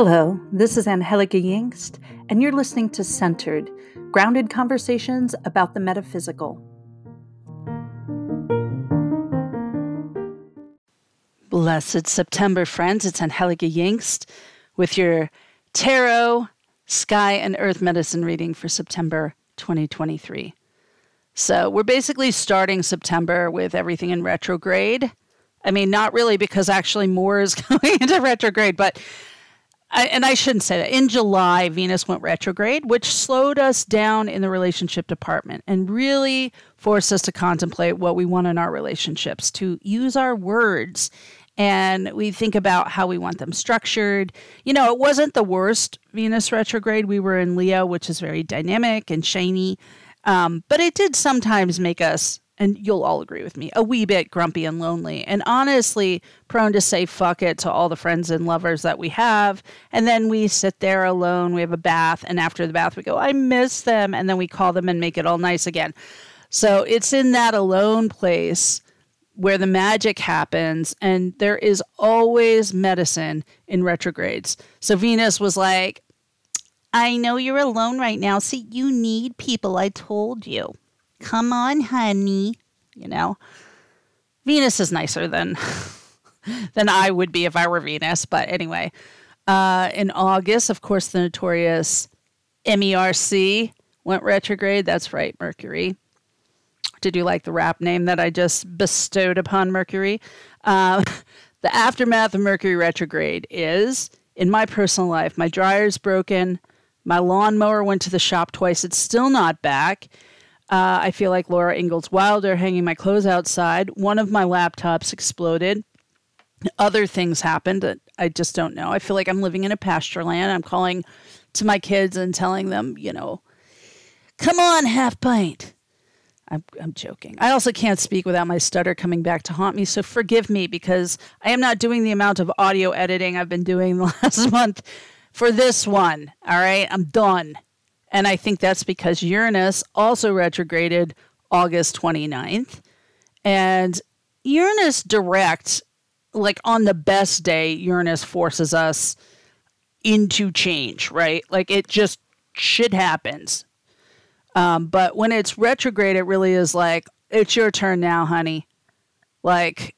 Hello, this is Angelica Yingst, and you're listening to Centered Grounded Conversations about the Metaphysical. Blessed September, friends. It's Angelica Yingst with your tarot, sky, and earth medicine reading for September 2023. So, we're basically starting September with everything in retrograde. I mean, not really because actually more is going into retrograde, but I, and I shouldn't say that. In July, Venus went retrograde, which slowed us down in the relationship department and really forced us to contemplate what we want in our relationships, to use our words. And we think about how we want them structured. You know, it wasn't the worst Venus retrograde. We were in Leo, which is very dynamic and shiny. Um, but it did sometimes make us and you'll all agree with me, a wee bit grumpy and lonely, and honestly prone to say fuck it to all the friends and lovers that we have. And then we sit there alone, we have a bath, and after the bath, we go, I miss them. And then we call them and make it all nice again. So it's in that alone place where the magic happens, and there is always medicine in retrogrades. So Venus was like, I know you're alone right now. See, you need people. I told you. Come on, honey. You know, Venus is nicer than than I would be if I were Venus. But anyway, uh, in August, of course, the notorious MERC went retrograde. That's right, Mercury. Did you like the rap name that I just bestowed upon Mercury? Uh, the aftermath of Mercury retrograde is in my personal life, my dryer's broken. My lawnmower went to the shop twice. It's still not back. Uh, I feel like Laura Ingalls Wilder hanging my clothes outside. One of my laptops exploded. Other things happened that I just don't know. I feel like I'm living in a pasture land. I'm calling to my kids and telling them, you know, come on, half pint. I'm, I'm joking. I also can't speak without my stutter coming back to haunt me, so forgive me because I am not doing the amount of audio editing I've been doing the last month for this one. All right, I'm done. And I think that's because Uranus also retrograded August 29th. And Uranus direct, like on the best day, Uranus forces us into change, right? Like it just shit happens. Um, but when it's retrograde, it really is like, it's your turn now, honey. Like,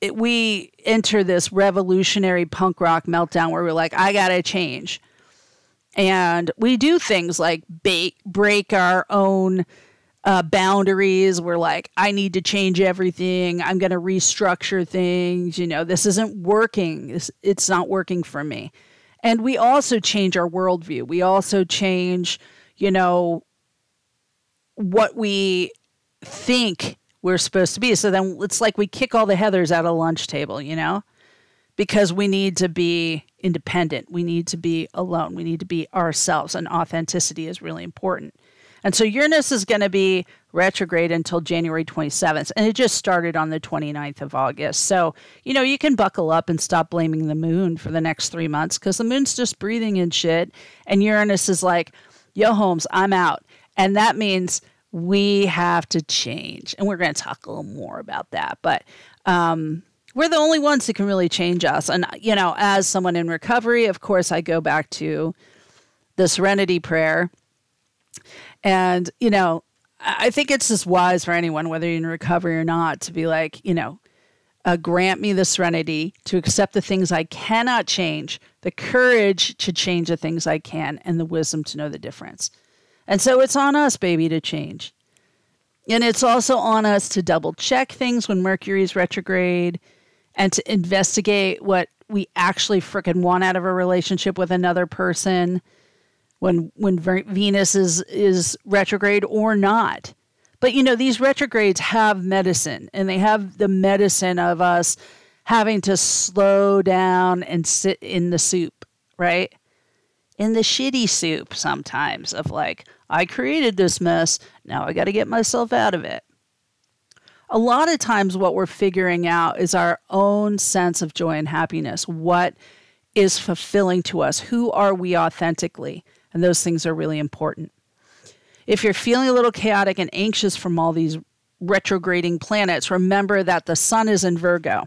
it, we enter this revolutionary punk rock meltdown where we're like, I gotta change and we do things like break our own uh, boundaries. We're like, I need to change everything. I'm going to restructure things. You know, this isn't working. This, it's not working for me. And we also change our worldview. We also change, you know, what we think we're supposed to be. So then it's like we kick all the Heathers out of lunch table, you know? Because we need to be independent. We need to be alone. We need to be ourselves, and authenticity is really important. And so Uranus is going to be retrograde until January 27th, and it just started on the 29th of August. So, you know, you can buckle up and stop blaming the moon for the next three months because the moon's just breathing in shit. And Uranus is like, yo, Holmes, I'm out. And that means we have to change. And we're going to talk a little more about that. But, um, we're the only ones who can really change us. And, you know, as someone in recovery, of course, I go back to the serenity prayer. And, you know, I think it's just wise for anyone, whether you're in recovery or not, to be like, you know, uh, grant me the serenity to accept the things I cannot change, the courage to change the things I can, and the wisdom to know the difference. And so it's on us, baby, to change. And it's also on us to double check things when Mercury is retrograde and to investigate what we actually freaking want out of a relationship with another person when when Venus is is retrograde or not. But you know, these retrogrades have medicine and they have the medicine of us having to slow down and sit in the soup, right? In the shitty soup sometimes of like, I created this mess, now I got to get myself out of it a lot of times what we're figuring out is our own sense of joy and happiness. What is fulfilling to us? Who are we authentically? And those things are really important. If you're feeling a little chaotic and anxious from all these retrograding planets, remember that the sun is in Virgo.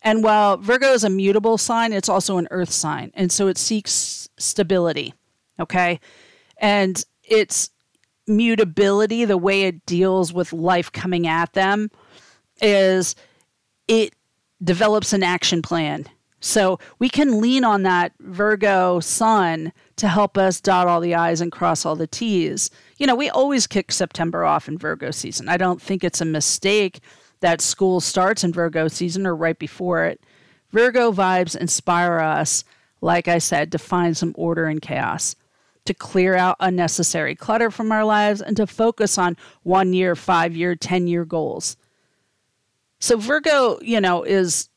And while Virgo is a mutable sign, it's also an earth sign. And so it seeks stability. Okay. And its mutability, the way it deals with life coming at them, is it develops an action plan. So we can lean on that Virgo sun to help us dot all the I's and cross all the T's. You know, we always kick September off in Virgo season. I don't think it's a mistake that school starts in Virgo season or right before it. Virgo vibes inspire us, like I said, to find some order in chaos, to clear out unnecessary clutter from our lives, and to focus on one year, five year, 10 year goals. So, Virgo, you know, is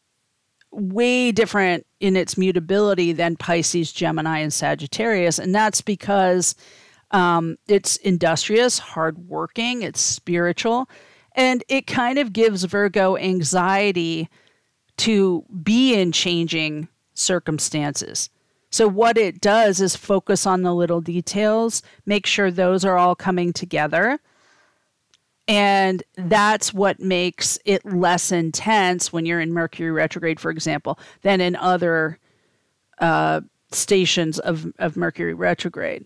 way different in its mutability than Pisces, Gemini, and Sagittarius. And that's because um, it's industrious, hardworking, it's spiritual, and it kind of gives Virgo anxiety to be in changing circumstances. So, what it does is focus on the little details, make sure those are all coming together. And that's what makes it less intense when you're in Mercury retrograde, for example, than in other uh, stations of, of Mercury retrograde.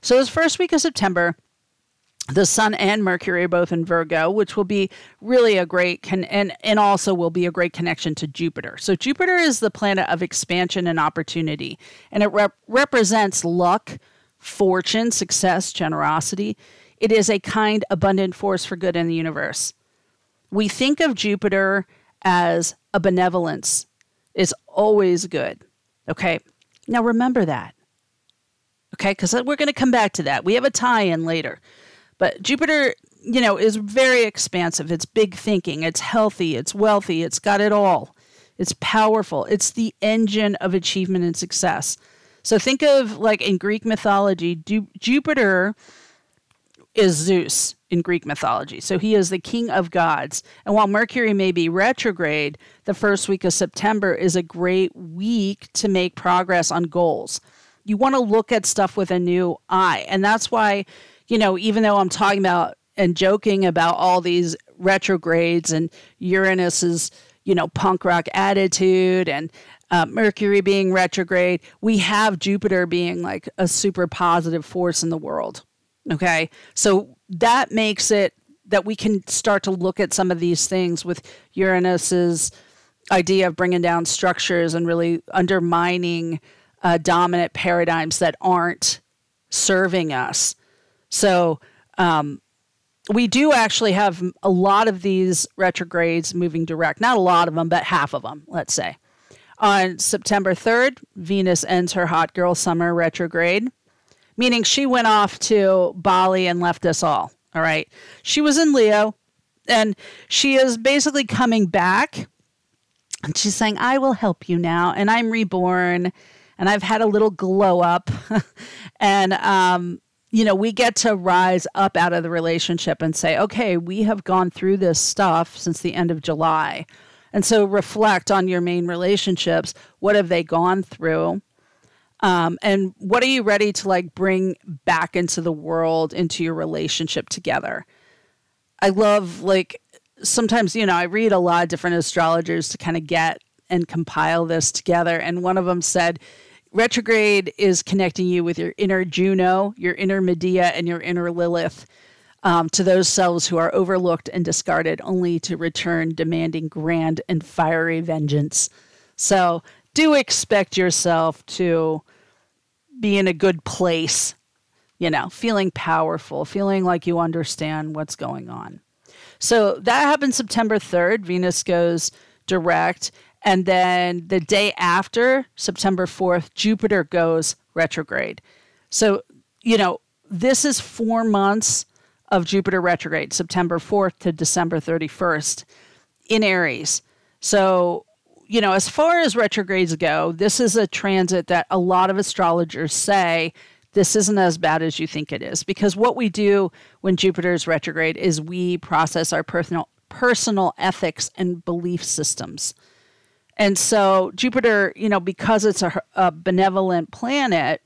So, this first week of September, the sun and mercury are both in virgo which will be really a great con- and and also will be a great connection to jupiter. So jupiter is the planet of expansion and opportunity and it rep- represents luck fortune success generosity. It is a kind abundant force for good in the universe. We think of jupiter as a benevolence is always good okay? Now remember that okay? Because we're going to come back to that. We have a tie-in later but Jupiter, you know, is very expansive. It's big thinking, it's healthy, it's wealthy, it's got it all. It's powerful. It's the engine of achievement and success. So think of like in Greek mythology, du- Jupiter is Zeus in Greek mythology. So he is the king of gods. And while Mercury may be retrograde, the first week of September is a great week to make progress on goals. You want to look at stuff with a new eye. And that's why you know, even though I'm talking about and joking about all these retrogrades and Uranus's, you know, punk rock attitude and uh, Mercury being retrograde, we have Jupiter being like a super positive force in the world. Okay. So that makes it that we can start to look at some of these things with Uranus's idea of bringing down structures and really undermining uh, dominant paradigms that aren't serving us. So um, we do actually have a lot of these retrogrades moving direct. Not a lot of them, but half of them, let's say. On September 3rd, Venus ends her hot girl summer retrograde, meaning she went off to Bali and left us all. All right. She was in Leo and she is basically coming back. And she's saying, I will help you now. And I'm reborn and I've had a little glow up. and um, you know, we get to rise up out of the relationship and say, okay, we have gone through this stuff since the end of July. And so reflect on your main relationships. What have they gone through? Um, and what are you ready to like bring back into the world, into your relationship together? I love like sometimes, you know, I read a lot of different astrologers to kind of get and compile this together. And one of them said, Retrograde is connecting you with your inner Juno, your inner Medea, and your inner Lilith um, to those selves who are overlooked and discarded, only to return demanding grand and fiery vengeance. So do expect yourself to be in a good place, you know, feeling powerful, feeling like you understand what's going on. So that happened September 3rd. Venus goes direct. And then the day after, September 4th, Jupiter goes retrograde. So, you know, this is four months of Jupiter retrograde, September 4th to December 31st in Aries. So, you know, as far as retrogrades go, this is a transit that a lot of astrologers say this isn't as bad as you think it is because what we do when Jupiter is retrograde is we process our personal personal ethics and belief systems. And so Jupiter, you know, because it's a, a benevolent planet,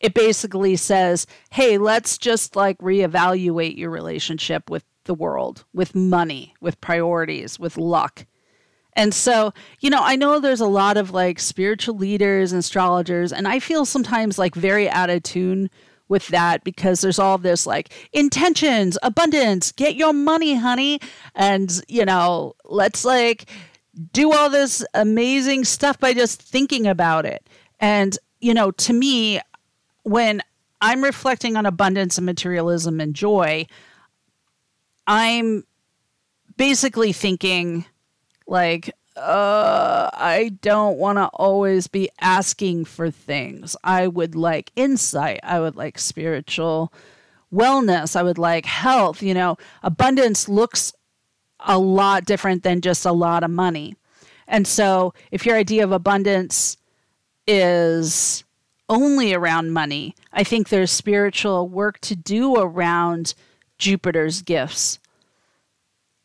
it basically says, hey, let's just like reevaluate your relationship with the world, with money, with priorities, with luck. And so, you know, I know there's a lot of like spiritual leaders and astrologers, and I feel sometimes like very out of tune with that because there's all this like intentions, abundance, get your money, honey. And, you know, let's like do all this amazing stuff by just thinking about it. And, you know, to me, when I'm reflecting on abundance and materialism and joy, I'm basically thinking like uh, I don't want to always be asking for things. I would like insight. I would like spiritual wellness. I would like health. You know, abundance looks a lot different than just a lot of money. And so, if your idea of abundance is only around money, I think there's spiritual work to do around Jupiter's gifts.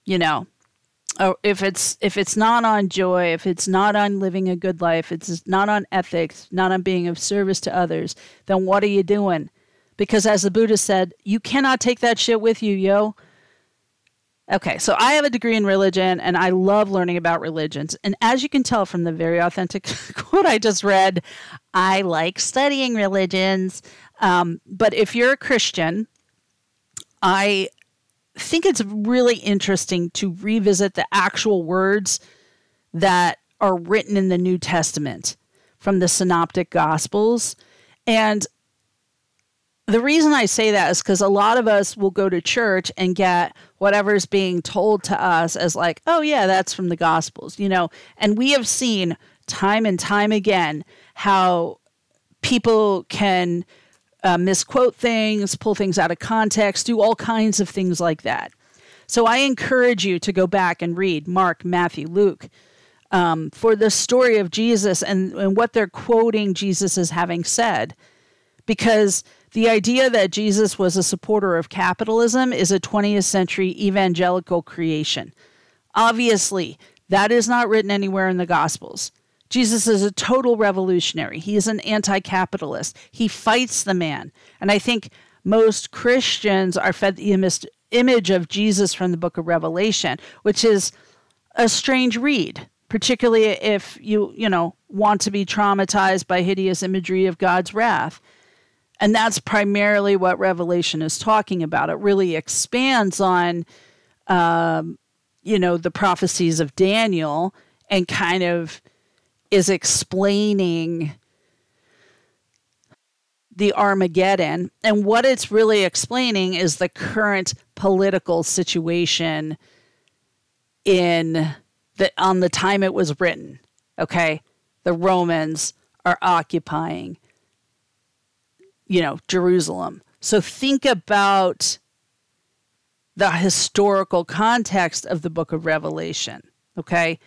You know, oh, if it's if it's not on joy, if it's not on living a good life, it's not on ethics, not on being of service to others, then what are you doing? Because as the Buddha said, you cannot take that shit with you, yo. Okay, so I have a degree in religion and I love learning about religions. And as you can tell from the very authentic quote I just read, I like studying religions. Um, but if you're a Christian, I think it's really interesting to revisit the actual words that are written in the New Testament from the Synoptic Gospels. And the reason I say that is because a lot of us will go to church and get whatever's being told to us as, like, oh, yeah, that's from the Gospels, you know. And we have seen time and time again how people can uh, misquote things, pull things out of context, do all kinds of things like that. So I encourage you to go back and read Mark, Matthew, Luke um, for the story of Jesus and, and what they're quoting Jesus as having said. Because the idea that Jesus was a supporter of capitalism is a 20th century evangelical creation. Obviously, that is not written anywhere in the Gospels. Jesus is a total revolutionary. He is an anti capitalist. He fights the man. And I think most Christians are fed the image of Jesus from the book of Revelation, which is a strange read, particularly if you, you know, want to be traumatized by hideous imagery of God's wrath. And that's primarily what Revelation is talking about. It really expands on, um, you know, the prophecies of Daniel and kind of is explaining the Armageddon. And what it's really explaining is the current political situation in the on the time it was written. Okay. The Romans are occupying, you know, Jerusalem. So think about the historical context of the book of Revelation. Okay.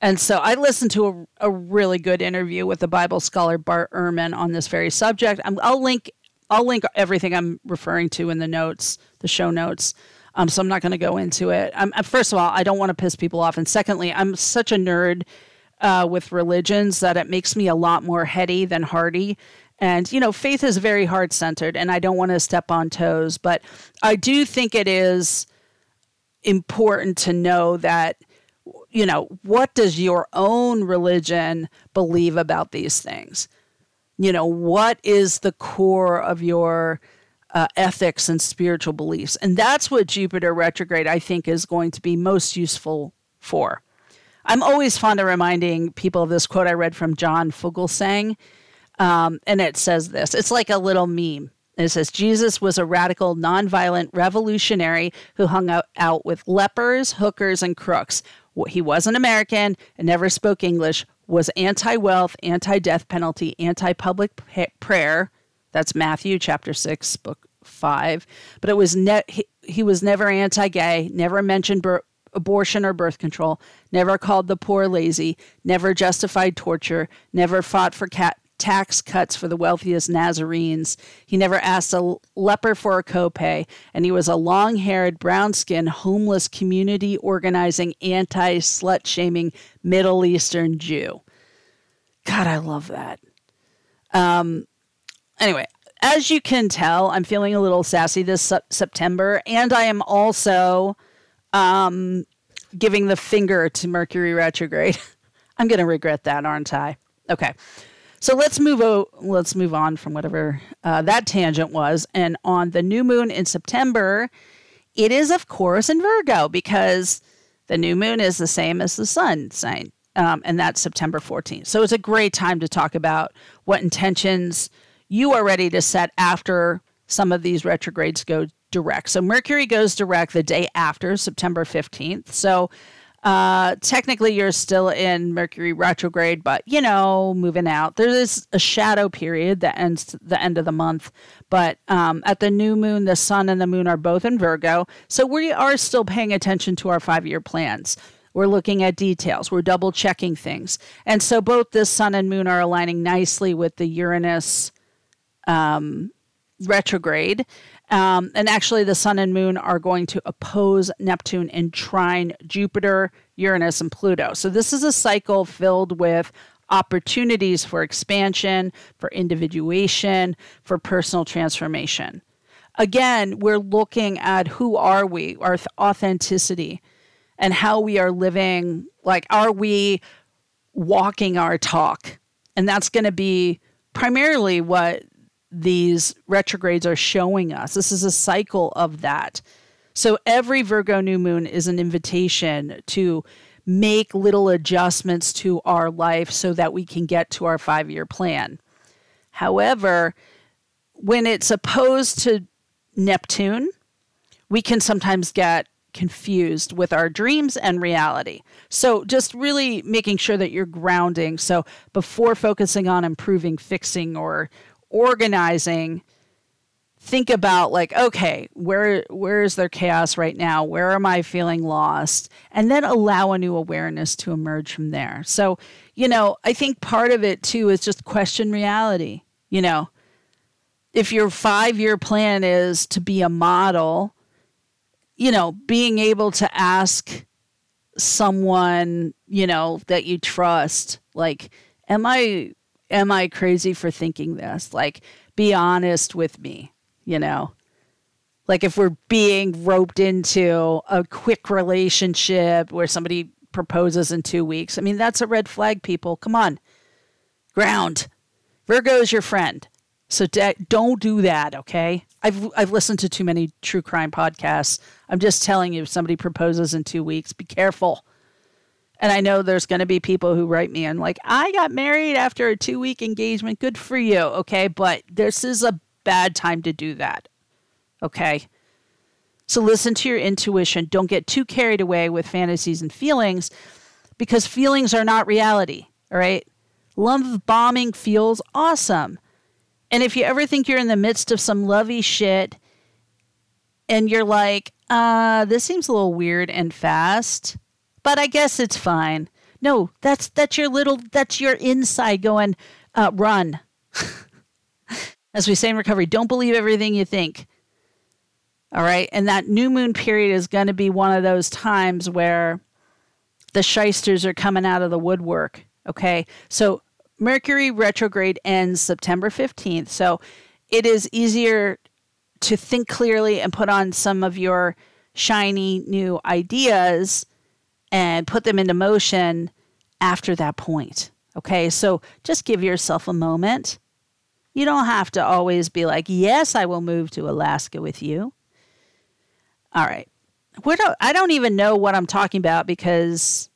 And so I listened to a, a really good interview with the Bible scholar Bart Ehrman on this very subject. i will link I'll link everything I'm referring to in the notes, the show notes. Um, so I'm not going to go into it. Um, first of all, I don't want to piss people off, and secondly, I'm such a nerd uh, with religions that it makes me a lot more heady than hardy. And you know, faith is very heart centered, and I don't want to step on toes, but I do think it is important to know that you know, what does your own religion believe about these things? You know, what is the core of your uh, ethics and spiritual beliefs? And that's what Jupiter retrograde, I think, is going to be most useful for. I'm always fond of reminding people of this quote I read from John Fugelsang. Um, and it says this it's like a little meme. It says Jesus was a radical, nonviolent revolutionary who hung out, out with lepers, hookers, and crooks he wasn't American and never spoke English, was anti wealth, anti death penalty, anti public prayer. That's Matthew chapter 6, book 5. But it was ne- he, he was never anti gay, never mentioned abortion or birth control, never called the poor lazy, never justified torture, never fought for cat tax cuts for the wealthiest Nazarenes. He never asked a leper for a copay, and he was a long haired, brown skinned, homeless, community organizing, anti slut shaming Middle Eastern Jew. God, I love that. Um, anyway, as you can tell, I'm feeling a little sassy this September, and I am also um, giving the finger to Mercury retrograde. I'm going to regret that, aren't I? Okay. So let's move o- let's move on from whatever uh, that tangent was and on the new moon in September, it is of course in Virgo because the new moon is the same as the sun sign. Um, and that's September 14th. So it's a great time to talk about what intentions you are ready to set after some of these retrogrades go direct. So Mercury goes direct the day after September 15th. So uh, technically, you're still in Mercury retrograde, but you know, moving out. There is a shadow period that ends the end of the month, but um, at the new moon, the sun and the moon are both in Virgo. So we are still paying attention to our five year plans. We're looking at details. We're double checking things. And so both the sun and moon are aligning nicely with the Uranus um, retrograde. Um, and actually, the sun and moon are going to oppose Neptune and trine Jupiter, Uranus, and Pluto. So, this is a cycle filled with opportunities for expansion, for individuation, for personal transformation. Again, we're looking at who are we, our authenticity, and how we are living. Like, are we walking our talk? And that's going to be primarily what these retrogrades are showing us. This is a cycle of that. So every Virgo new moon is an invitation to make little adjustments to our life so that we can get to our five year plan. However, when it's opposed to Neptune, we can sometimes get confused with our dreams and reality. So, just really making sure that you're grounding. So, before focusing on improving, fixing, or organizing think about like okay where where is there chaos right now? Where am i feeling lost? And then allow a new awareness to emerge from there. So you know i think part of it too is just question reality. You know if your 5 year plan is to be a model you know being able to ask someone you know that you trust like am i am I crazy for thinking this? Like, be honest with me, you know? Like, if we're being roped into a quick relationship where somebody proposes in two weeks, I mean, that's a red flag, people. Come on. Ground. Virgo is your friend. So de- don't do that, okay? I've I've listened to too many true crime podcasts. I'm just telling you if somebody proposes in 2 weeks, be careful. And I know there's going to be people who write me and like, I got married after a two week engagement. Good for you. Okay. But this is a bad time to do that. Okay. So listen to your intuition. Don't get too carried away with fantasies and feelings because feelings are not reality. All right. Love bombing feels awesome. And if you ever think you're in the midst of some lovey shit and you're like, uh, this seems a little weird and fast, but I guess it's fine. No, that's that's your little that's your inside going uh, run. As we say in recovery, don't believe everything you think. All right, and that new moon period is going to be one of those times where the shysters are coming out of the woodwork. Okay, so Mercury retrograde ends September 15th. So it is easier to think clearly and put on some of your shiny new ideas and put them into motion after that point. Okay, so just give yourself a moment. You don't have to always be like, yes, I will move to Alaska with you. All right. We don't, I don't even know what I'm talking about because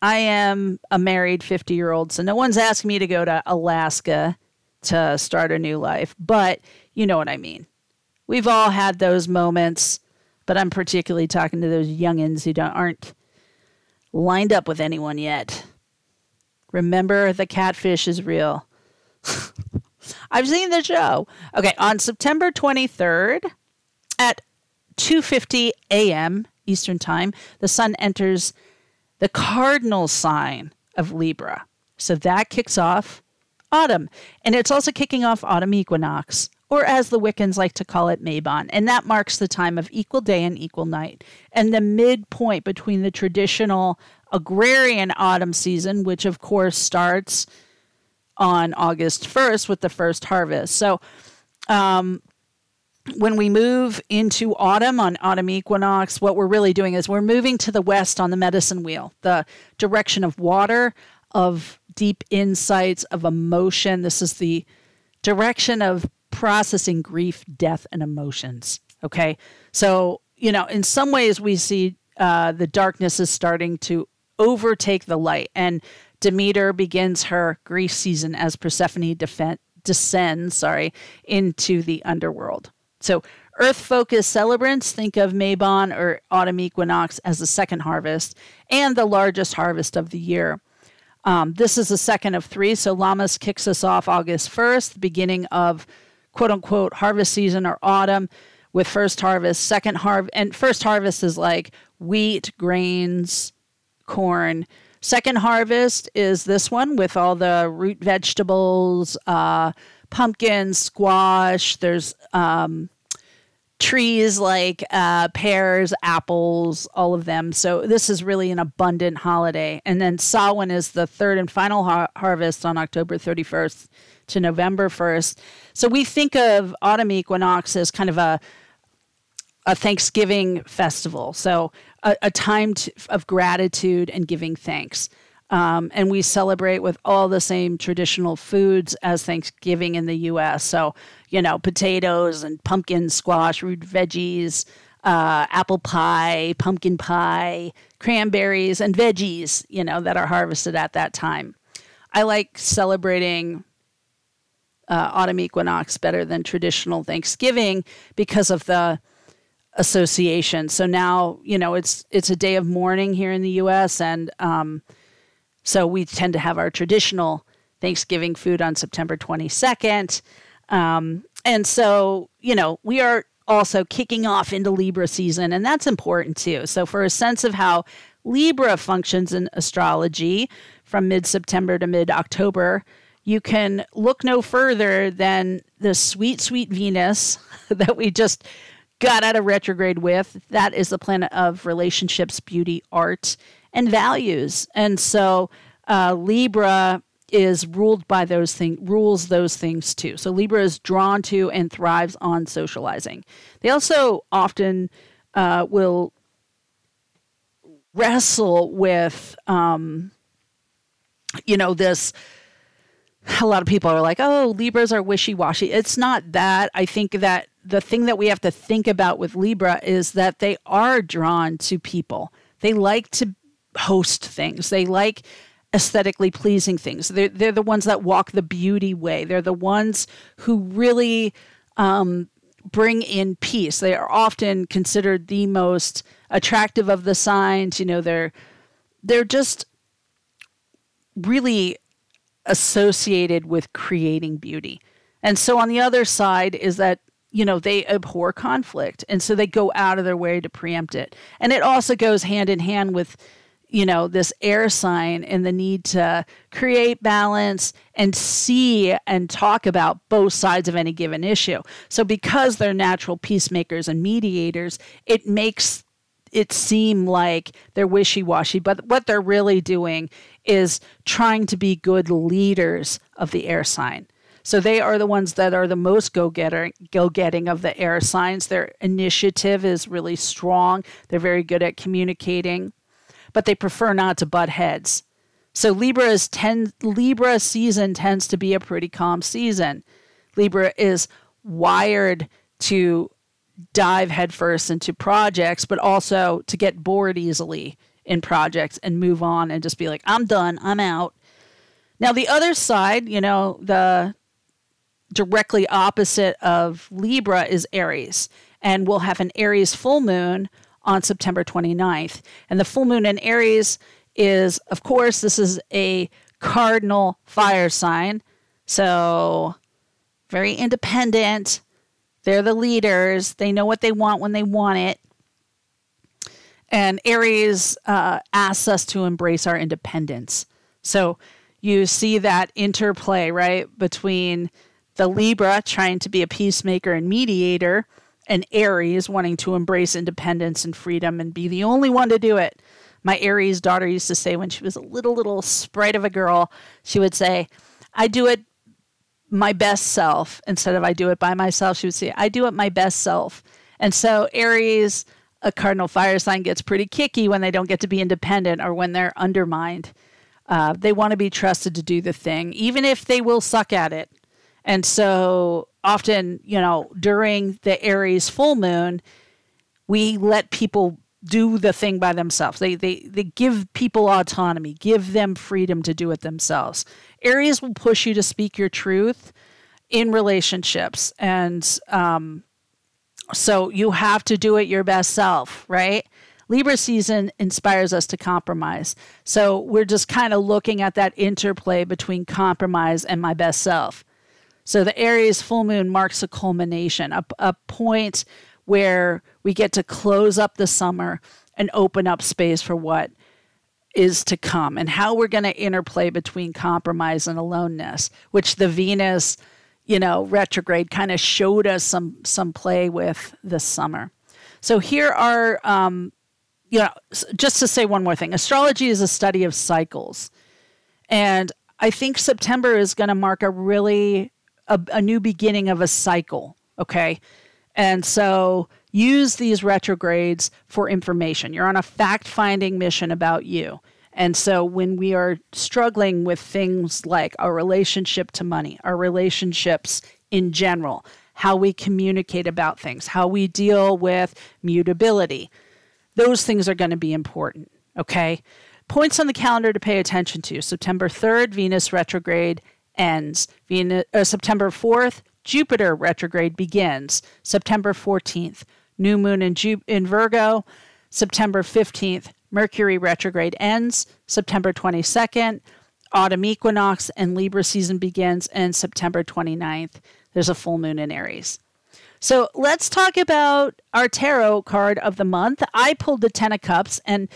I am a married 50 year old. So no one's asking me to go to Alaska to start a new life, but you know what I mean. We've all had those moments, but I'm particularly talking to those youngins who don't, aren't lined up with anyone yet. Remember, the catfish is real. I've seen the show. Okay, on September 23rd at 2:50 a.m. Eastern Time, the sun enters the cardinal sign of Libra. So that kicks off autumn, and it's also kicking off autumn equinox or as the Wiccans like to call it, Mabon, And that marks the time of equal day and equal night, and the midpoint between the traditional agrarian autumn season, which of course starts on August 1st with the first harvest. So, um, when we move into autumn on autumn equinox, what we're really doing is we're moving to the west on the medicine wheel, the direction of water, of deep insights, of emotion. This is the direction of processing grief, death, and emotions. Okay. So, you know, in some ways, we see uh, the darkness is starting to overtake the light, and Demeter begins her grief season as Persephone descends, sorry, into the underworld. So, Earth focused celebrants think of Mabon or autumn equinox as the second harvest and the largest harvest of the year. Um, this is the second of three. So, Lammas kicks us off August 1st, the beginning of quote unquote harvest season or autumn with first harvest, second harvest, and first harvest is like wheat, grains, corn. Second harvest is this one with all the root vegetables, uh, pumpkins, squash. There's um, trees like uh, pears, apples, all of them. So this is really an abundant holiday. And then Samhain is the third and final har- harvest on October 31st to November 1st. So we think of autumn equinox as kind of a a Thanksgiving festival. So a, a time to, of gratitude and giving thanks. Um, and we celebrate with all the same traditional foods as Thanksgiving in the U.S. So, you know, potatoes and pumpkin squash, root veggies, uh, apple pie, pumpkin pie, cranberries, and veggies, you know, that are harvested at that time. I like celebrating uh, autumn equinox better than traditional Thanksgiving because of the association. So now, you know, it's it's a day of mourning here in the U.S. and um, so we tend to have our traditional Thanksgiving food on September 22nd. Um, and so, you know, we are also kicking off into Libra season, and that's important too. So, for a sense of how Libra functions in astrology from mid September to mid October, you can look no further than the sweet, sweet Venus that we just got out of retrograde with. That is the planet of relationships, beauty, art, and values. And so uh, Libra is ruled by those things, rules those things too. So Libra is drawn to and thrives on socializing. They also often uh, will wrestle with, um, you know, this. A lot of people are like, oh, Libras are wishy washy. It's not that. I think that the thing that we have to think about with Libra is that they are drawn to people. They like to host things. They like aesthetically pleasing things. They're, they're the ones that walk the beauty way. They're the ones who really um, bring in peace. They are often considered the most attractive of the signs. You know, they're they're just really associated with creating beauty. And so on the other side is that you know they abhor conflict and so they go out of their way to preempt it. And it also goes hand in hand with you know, this air sign and the need to create balance and see and talk about both sides of any given issue. So, because they're natural peacemakers and mediators, it makes it seem like they're wishy washy, but what they're really doing is trying to be good leaders of the air sign. So they are the ones that are the most go getting of the air signs. Their initiative is really strong. They're very good at communicating but they prefer not to butt heads. So Libra's ten, Libra season tends to be a pretty calm season. Libra is wired to dive headfirst into projects, but also to get bored easily in projects and move on and just be like, I'm done, I'm out. Now, the other side, you know, the directly opposite of Libra is Aries. And we'll have an Aries full moon on September 29th. And the full moon in Aries is, of course, this is a cardinal fire sign. So, very independent. They're the leaders. They know what they want when they want it. And Aries uh, asks us to embrace our independence. So, you see that interplay, right, between the Libra trying to be a peacemaker and mediator and Aries wanting to embrace independence and freedom and be the only one to do it. My Aries daughter used to say when she was a little, little sprite of a girl, she would say, I do it my best self instead of I do it by myself. She would say, I do it my best self. And so Aries, a cardinal fire sign, gets pretty kicky when they don't get to be independent or when they're undermined. Uh, they want to be trusted to do the thing, even if they will suck at it. And so often, you know, during the Aries full moon, we let people do the thing by themselves. They, they, they give people autonomy, give them freedom to do it themselves. Aries will push you to speak your truth in relationships. And um, so you have to do it your best self, right? Libra season inspires us to compromise. So we're just kind of looking at that interplay between compromise and my best self. So the Aries full moon marks a culmination, a, a point where we get to close up the summer and open up space for what is to come and how we're going to interplay between compromise and aloneness, which the Venus, you know, retrograde kind of showed us some some play with this summer. So here are, um, you know, just to say one more thing, astrology is a study of cycles, and I think September is going to mark a really a, a new beginning of a cycle. Okay, and so use these retrogrades for information. You're on a fact finding mission about you. And so when we are struggling with things like our relationship to money, our relationships in general, how we communicate about things, how we deal with mutability, those things are going to be important. Okay. Points on the calendar to pay attention to September 3rd, Venus retrograde ends. Venus, uh, September 4th, Jupiter retrograde begins September 14th. New moon in, Ju- in Virgo, September 15th. Mercury retrograde ends September 22nd. Autumn equinox and Libra season begins and September 29th. There's a full moon in Aries. So let's talk about our tarot card of the month. I pulled the Ten of Cups, and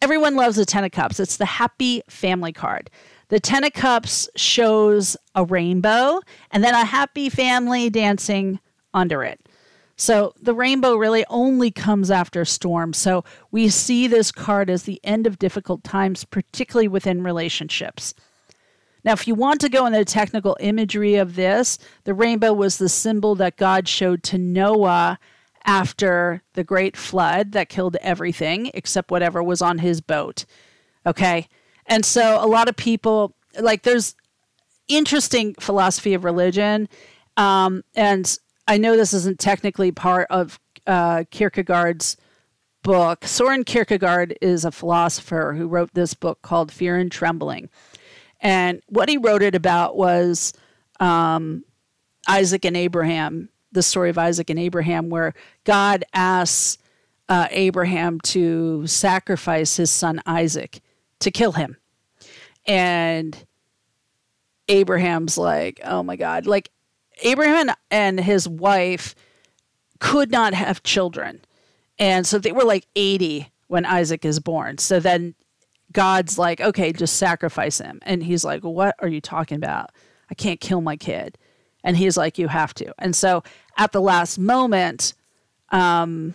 everyone loves the Ten of Cups. It's the happy family card. The Ten of Cups shows a rainbow and then a happy family dancing under it. So the rainbow really only comes after a storm. So we see this card as the end of difficult times, particularly within relationships. Now, if you want to go into the technical imagery of this, the rainbow was the symbol that God showed to Noah after the great flood that killed everything except whatever was on his boat. Okay. And so a lot of people like there's interesting philosophy of religion. Um, and I know this isn't technically part of uh, Kierkegaard's book. Soren Kierkegaard is a philosopher who wrote this book called Fear and Trembling. And what he wrote it about was um, Isaac and Abraham, the story of Isaac and Abraham, where God asks uh, Abraham to sacrifice his son Isaac to kill him. And Abraham's like, oh my God. Like, Abraham and his wife could not have children. And so they were like 80 when Isaac is born. So then God's like, okay, just sacrifice him. And he's like, what are you talking about? I can't kill my kid. And he's like, you have to. And so at the last moment, um,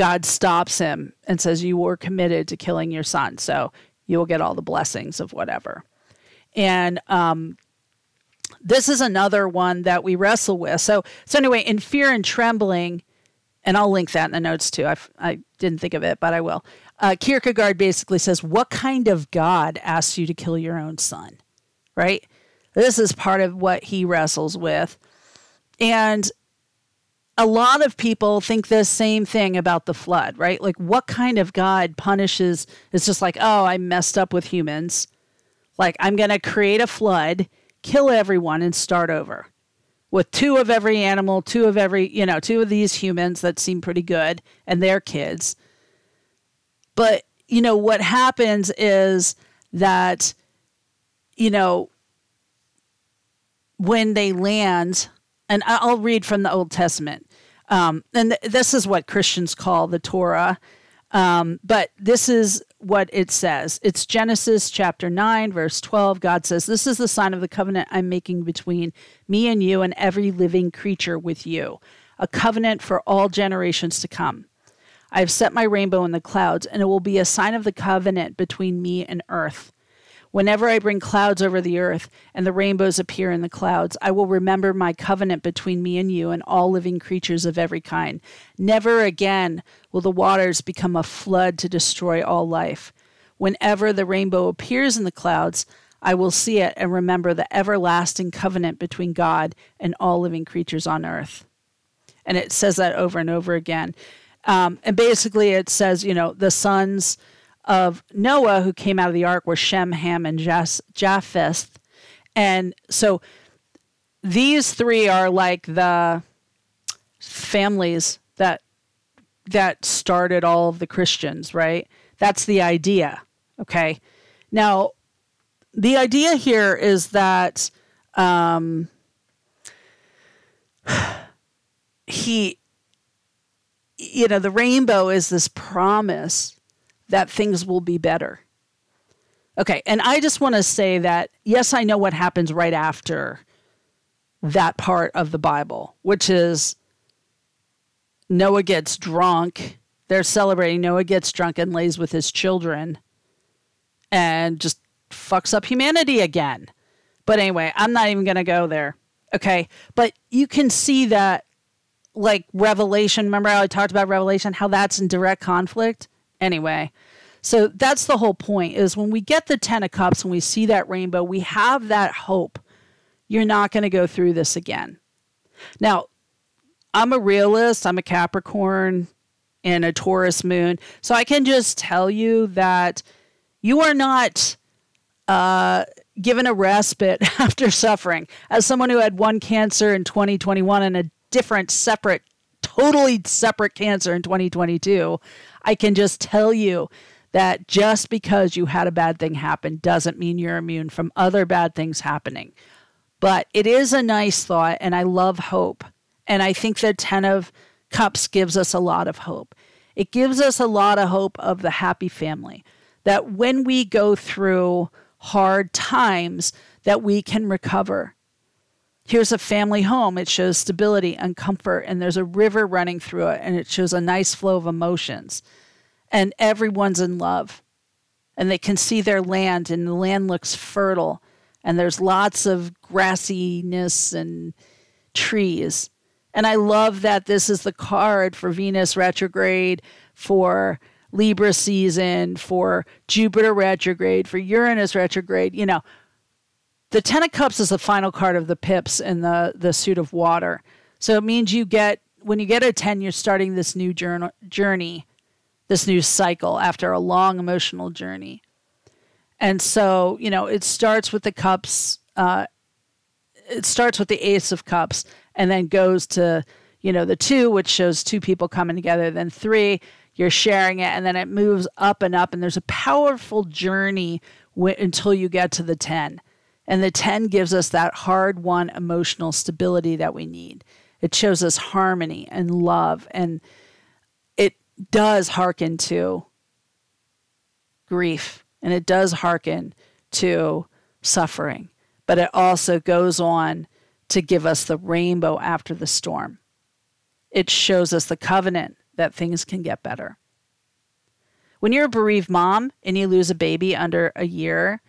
God stops him and says, You were committed to killing your son, so you will get all the blessings of whatever. And um, this is another one that we wrestle with. So, so anyway, in fear and trembling, and I'll link that in the notes too. I, I didn't think of it, but I will. Uh, Kierkegaard basically says, What kind of God asks you to kill your own son? Right? This is part of what he wrestles with. And a lot of people think the same thing about the flood, right? Like, what kind of God punishes? It's just like, oh, I messed up with humans. Like, I'm going to create a flood, kill everyone, and start over with two of every animal, two of every, you know, two of these humans that seem pretty good and their kids. But, you know, what happens is that, you know, when they land, and I'll read from the Old Testament. Um, and th- this is what Christians call the Torah. Um, but this is what it says. It's Genesis chapter 9, verse 12. God says, This is the sign of the covenant I'm making between me and you and every living creature with you, a covenant for all generations to come. I have set my rainbow in the clouds, and it will be a sign of the covenant between me and earth. Whenever I bring clouds over the earth and the rainbows appear in the clouds, I will remember my covenant between me and you and all living creatures of every kind. Never again will the waters become a flood to destroy all life. Whenever the rainbow appears in the clouds, I will see it and remember the everlasting covenant between God and all living creatures on earth. And it says that over and over again. Um, and basically, it says, you know, the sons of Noah who came out of the ark were Shem, Ham, and Japheth. And so these three are like the families that that started all of the Christians, right? That's the idea. Okay. Now, the idea here is that um, he, you know, the rainbow is this promise that things will be better. Okay, and I just want to say that yes, I know what happens right after that part of the Bible, which is Noah gets drunk. They're celebrating. Noah gets drunk and lays with his children and just fucks up humanity again. But anyway, I'm not even going to go there. Okay. But you can see that, like Revelation, remember how I talked about Revelation, how that's in direct conflict? Anyway, so that's the whole point is when we get the 10 of cups and we see that rainbow, we have that hope. You're not going to go through this again. Now, I'm a realist, I'm a Capricorn and a Taurus moon. So I can just tell you that you are not uh, given a respite after suffering. As someone who had one cancer in 2021 and a different, separate, totally separate cancer in 2022, I can just tell you that just because you had a bad thing happen doesn't mean you're immune from other bad things happening. But it is a nice thought, and I love hope. And I think the 10 of Cups gives us a lot of hope. It gives us a lot of hope of the happy family that when we go through hard times that we can recover. Here's a family home. It shows stability and comfort, and there's a river running through it, and it shows a nice flow of emotions. And everyone's in love, and they can see their land, and the land looks fertile, and there's lots of grassiness and trees. And I love that this is the card for Venus retrograde, for Libra season, for Jupiter retrograde, for Uranus retrograde, you know, the Ten of Cups is the final card of the pips in the, the suit of water. So it means you get, when you get a 10, you're starting this new journey, this new cycle after a long emotional journey. And so, you know, it starts with the cups, uh, it starts with the Ace of Cups and then goes to, you know, the two, which shows two people coming together, then three, you're sharing it and then it moves up and up and there's a powerful journey w- until you get to the 10 and the 10 gives us that hard won emotional stability that we need. It shows us harmony and love and it does hearken to grief and it does hearken to suffering. But it also goes on to give us the rainbow after the storm. It shows us the covenant that things can get better. When you're a bereaved mom and you lose a baby under a year,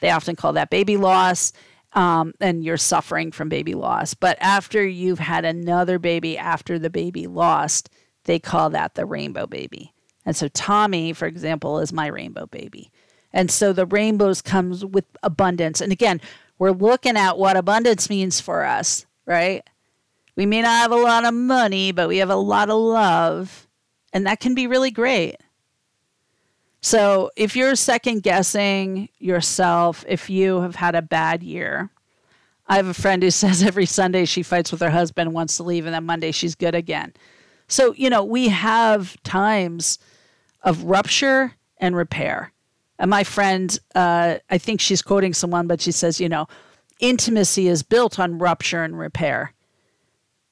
they often call that baby loss, um, and you're suffering from baby loss. But after you've had another baby after the baby lost, they call that the rainbow baby. And so Tommy, for example, is my rainbow baby. And so the rainbows comes with abundance. And again, we're looking at what abundance means for us, right? We may not have a lot of money, but we have a lot of love, and that can be really great. So, if you're second guessing yourself, if you have had a bad year, I have a friend who says every Sunday she fights with her husband, wants to leave, and then Monday she's good again. So, you know, we have times of rupture and repair. And my friend, uh, I think she's quoting someone, but she says, you know, intimacy is built on rupture and repair.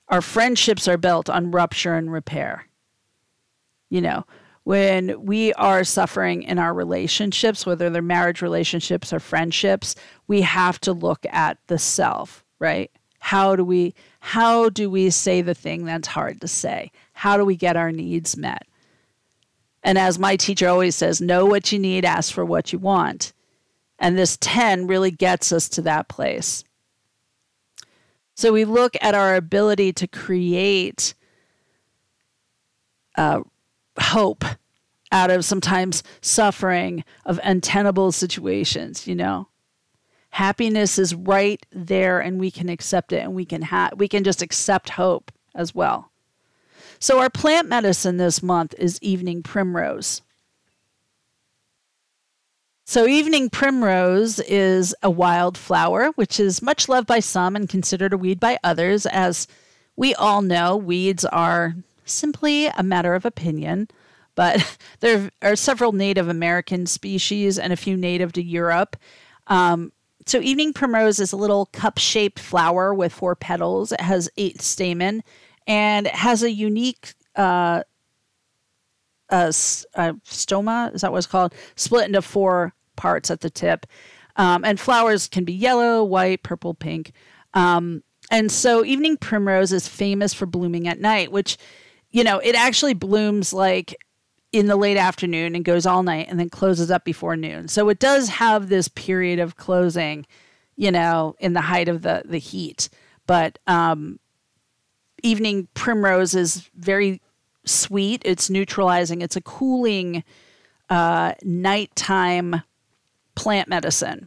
Our friendships are built on rupture and repair. You know, when we are suffering in our relationships, whether they're marriage relationships or friendships, we have to look at the self, right? How do we how do we say the thing that's hard to say? How do we get our needs met? And as my teacher always says, know what you need, ask for what you want. And this 10 really gets us to that place. So we look at our ability to create uh, hope out of sometimes suffering of untenable situations, you know. Happiness is right there and we can accept it and we can ha- we can just accept hope as well. So our plant medicine this month is evening primrose. So, evening primrose is a wild flower, which is much loved by some and considered a weed by others. As we all know, weeds are simply a matter of opinion, but there are several Native American species and a few native to Europe. Um, so, evening primrose is a little cup shaped flower with four petals. It has eight stamen and it has a unique uh, stoma, is that what it's called? Split into four parts at the tip. Um, and flowers can be yellow, white, purple, pink. Um, and so evening primrose is famous for blooming at night, which, you know, it actually blooms like in the late afternoon and goes all night and then closes up before noon. So it does have this period of closing, you know, in the height of the the heat. But um, evening primrose is very sweet. It's neutralizing. It's a cooling uh, nighttime plant medicine.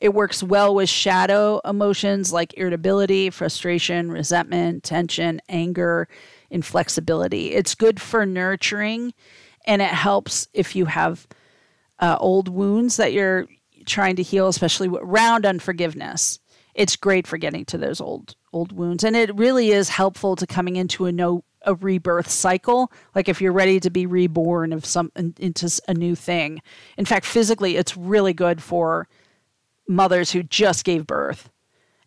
It works well with shadow emotions like irritability, frustration, resentment, tension, anger, inflexibility. It's good for nurturing and it helps if you have uh, old wounds that you're trying to heal, especially around unforgiveness. It's great for getting to those old old wounds, and it really is helpful to coming into a no a rebirth cycle. Like if you're ready to be reborn of some into a new thing. In fact, physically, it's really good for mothers who just gave birth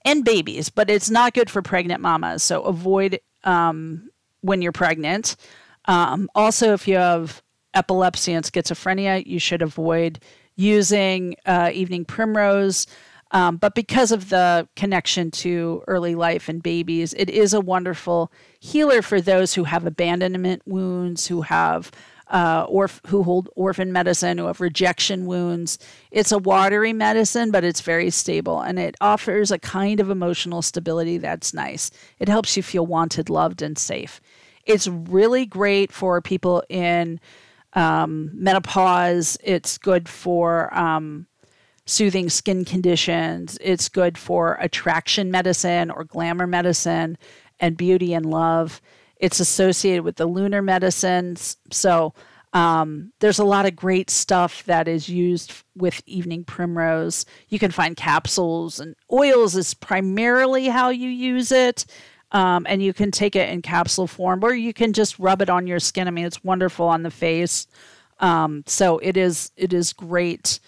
and babies, but it's not good for pregnant mamas. So avoid um, when you're pregnant. Um, also, if you have epilepsy and schizophrenia, you should avoid using uh, evening primrose. Um, but because of the connection to early life and babies, it is a wonderful healer for those who have abandonment wounds, who have uh, or who hold orphan medicine, who have rejection wounds. It's a watery medicine, but it's very stable and it offers a kind of emotional stability that's nice. It helps you feel wanted, loved, and safe. It's really great for people in um, menopause. It's good for um, soothing skin conditions. It's good for attraction medicine or glamour medicine and beauty and love. It's associated with the lunar medicines. So um, there's a lot of great stuff that is used with evening primrose. You can find capsules and oils is primarily how you use it. Um, and you can take it in capsule form or you can just rub it on your skin. I mean, it's wonderful on the face. Um, so it is it is great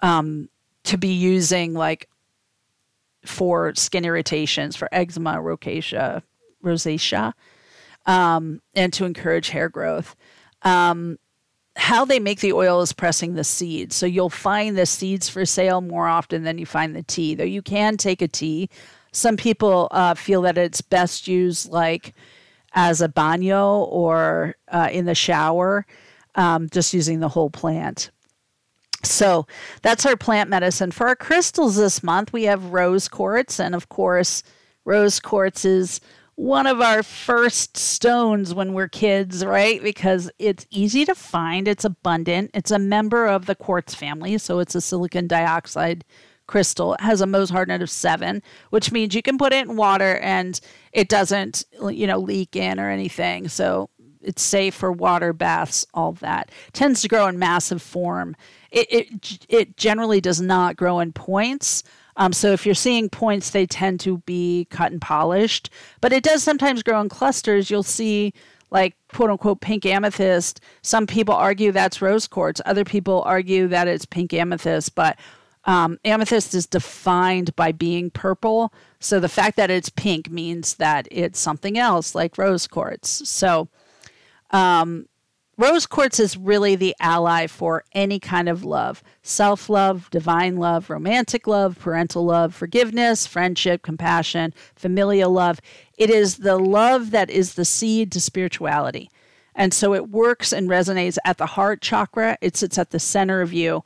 um, to be using like for skin irritations, for eczema, rosacea, rosacea, um, and to encourage hair growth. Um, how they make the oil is pressing the seeds. So you'll find the seeds for sale more often than you find the tea, though you can take a tea. Some people uh, feel that it's best used like as a baño or uh, in the shower, um, just using the whole plant. So that's our plant medicine. For our crystals this month, we have rose quartz. And of course, rose quartz is one of our first stones when we're kids, right? Because it's easy to find, it's abundant, it's a member of the quartz family. So it's a silicon dioxide crystal. It has a Mohs hardness of seven, which means you can put it in water and it doesn't, you know, leak in or anything. So it's safe for water baths, all that. It tends to grow in massive form. It, it, it generally does not grow in points. Um, so if you're seeing points, they tend to be cut and polished. But it does sometimes grow in clusters. You'll see like quote unquote pink amethyst. Some people argue that's rose quartz. Other people argue that it's pink amethyst. But um, amethyst is defined by being purple. So the fact that it's pink means that it's something else like rose quartz. So um, Rose quartz is really the ally for any kind of love self love, divine love, romantic love, parental love, forgiveness, friendship, compassion, familial love. It is the love that is the seed to spirituality. And so it works and resonates at the heart chakra, it sits at the center of you.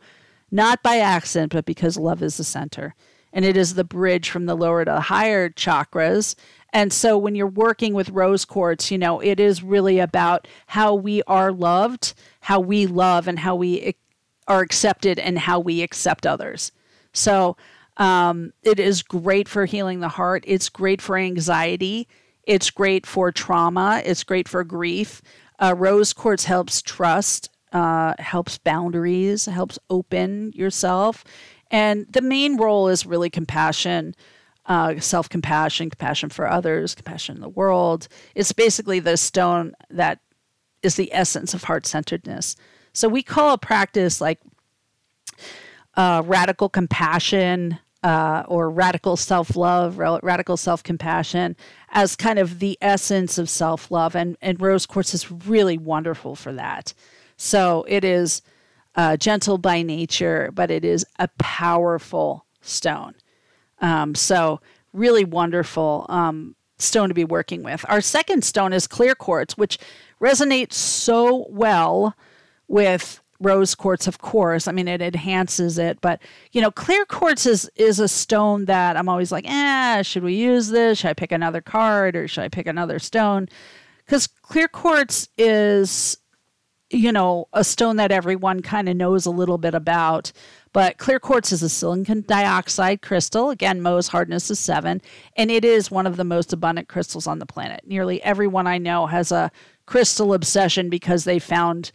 not by accident, but because love is the center. And it is the bridge from the lower to the higher chakras. And so when you're working with rose quartz, you know, it is really about how we are loved, how we love, and how we are accepted, and how we accept others. So um, it is great for healing the heart. It's great for anxiety. It's great for trauma. It's great for grief. Uh, rose quartz helps trust, uh, helps boundaries, helps open yourself. And the main role is really compassion, uh, self compassion, compassion for others, compassion in the world. It's basically the stone that is the essence of heart centeredness. So we call a practice like uh, radical compassion, uh, or radical self love, radical self compassion as kind of the essence of self love. And, and rose quartz is really wonderful for that. So it is uh, gentle by nature, but it is a powerful stone. Um, so, really wonderful um, stone to be working with. Our second stone is clear quartz, which resonates so well with rose quartz, of course. I mean, it enhances it, but you know, clear quartz is is a stone that I'm always like, eh, should we use this? Should I pick another card or should I pick another stone? Because clear quartz is, you know, a stone that everyone kind of knows a little bit about. But clear quartz is a silicon dioxide crystal. Again, Mohs hardness is seven, and it is one of the most abundant crystals on the planet. Nearly everyone I know has a crystal obsession because they found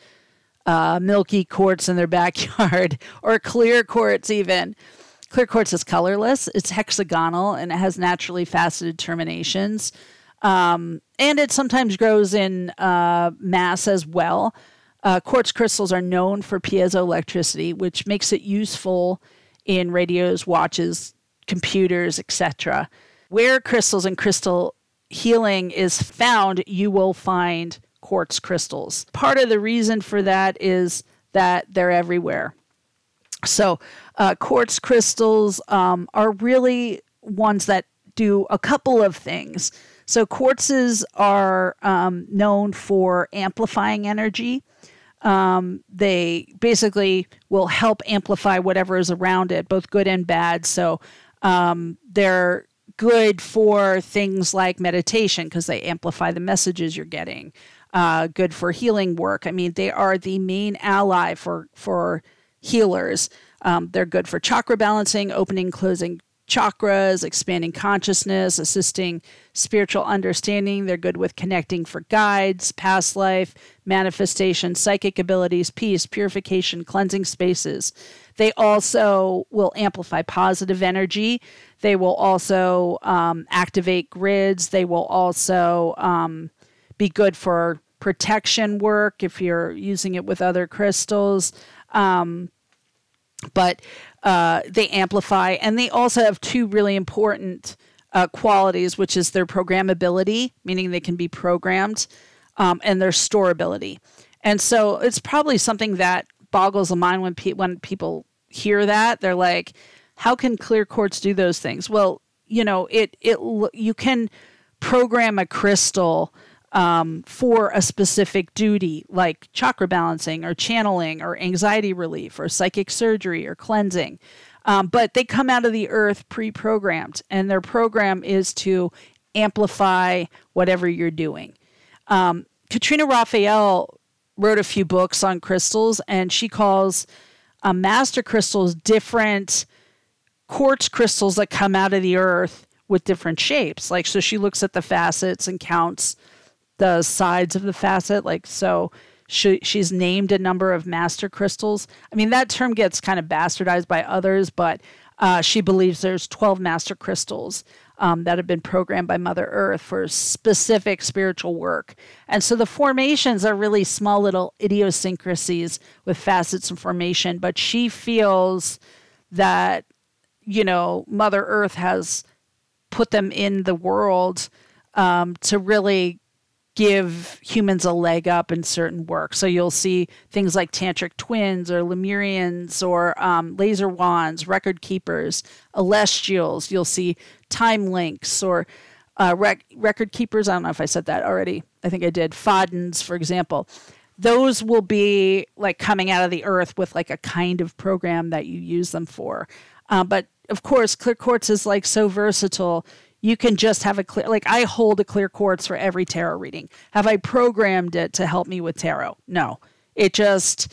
uh, milky quartz in their backyard or clear quartz, even. Clear quartz is colorless, it's hexagonal, and it has naturally faceted terminations. Um, and it sometimes grows in uh, mass as well. Uh, quartz crystals are known for piezoelectricity, which makes it useful in radios, watches, computers, etc. Where crystals and crystal healing is found, you will find quartz crystals. Part of the reason for that is that they're everywhere. So, uh, quartz crystals um, are really ones that do a couple of things. So, quartzes are um, known for amplifying energy. Um, they basically will help amplify whatever is around it, both good and bad. So, um, they're good for things like meditation because they amplify the messages you're getting uh, good for healing work. I mean, they are the main ally for for healers. Um, they're good for chakra balancing, opening, closing chakras, expanding consciousness, assisting spiritual understanding. They're good with connecting for guides, past life, manifestation, psychic abilities, peace, purification, cleansing spaces. They also will amplify positive energy. They will also um, activate grids. They will also um, be good for protection work if you're using it with other crystals. Um, but uh, they amplify, and they also have two really important uh, qualities, which is their programmability, meaning they can be programmed, um, and their storability. And so it's probably something that boggles the mind when pe- when people hear that. They're like, "How can clear quartz do those things?" Well, you know, it it you can program a crystal um, for a specific duty, like chakra balancing or channeling or anxiety relief or psychic surgery or cleansing. Um, but they come out of the earth pre programmed, and their program is to amplify whatever you're doing. Um, Katrina Raphaell wrote a few books on crystals, and she calls uh, master crystals different quartz crystals that come out of the earth with different shapes. Like, so she looks at the facets and counts the sides of the facet. Like, so she, she's named a number of master crystals. I mean, that term gets kind of bastardized by others, but uh, she believes there's 12 master crystals um, that have been programmed by Mother Earth for specific spiritual work. And so the formations are really small little idiosyncrasies with facets and formation, but she feels that, you know, Mother Earth has put them in the world um, to really give humans a leg up in certain work. So you'll see things like tantric twins or Lemurians or um, laser wands, record keepers, celestials. You'll see time links or uh, rec- record keepers. I don't know if I said that already. I think I did. Fadens, for example. those will be like coming out of the earth with like a kind of program that you use them for. Uh, but of course, clear quartz is like so versatile. You can just have a clear, like I hold a clear quartz for every tarot reading. Have I programmed it to help me with tarot? No, it just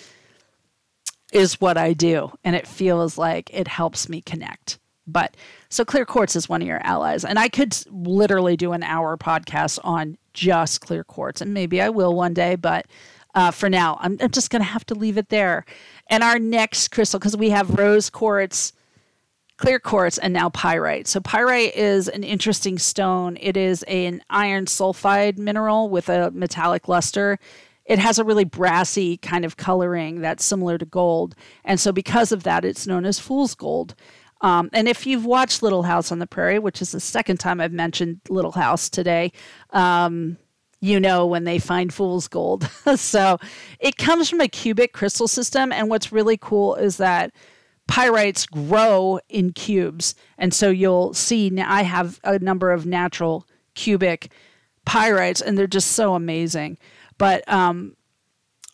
is what I do. And it feels like it helps me connect. But so clear quartz is one of your allies. And I could literally do an hour podcast on just clear quartz. And maybe I will one day, but uh, for now, I'm, I'm just going to have to leave it there. And our next crystal, because we have rose quartz, clear quartz, and now pyrite. So, pyrite is an interesting stone. It is an iron sulfide mineral with a metallic luster. It has a really brassy kind of coloring that's similar to gold. And so, because of that, it's known as fool's gold. Um, and if you've watched Little House on the Prairie, which is the second time I've mentioned Little House today, um, you know when they find fool's gold. so it comes from a cubic crystal system. And what's really cool is that pyrites grow in cubes. And so you'll see now I have a number of natural cubic pyrites, and they're just so amazing. But um,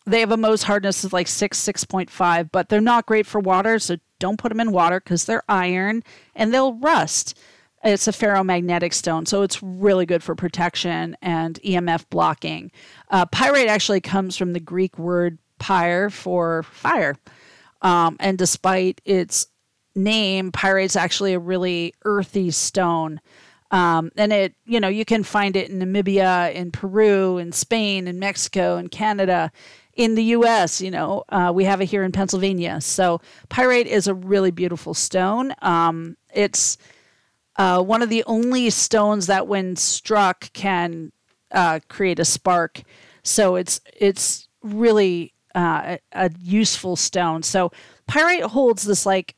they have a Mohs hardness of like 6, 6.5, but they're not great for water. So don't put them in water because they're iron and they'll rust. It's a ferromagnetic stone, so it's really good for protection and EMF blocking. Uh, pyrite actually comes from the Greek word pyre for fire. Um, and despite its name, pyrite's actually a really earthy stone. Um, and it, you know, you can find it in Namibia, in Peru, in Spain, in Mexico, in Canada in the US, you know, uh, we have it here in Pennsylvania. So pyrite is a really beautiful stone. Um, it's uh, one of the only stones that, when struck, can uh, create a spark. So it's it's really uh, a, a useful stone. So pyrite holds this like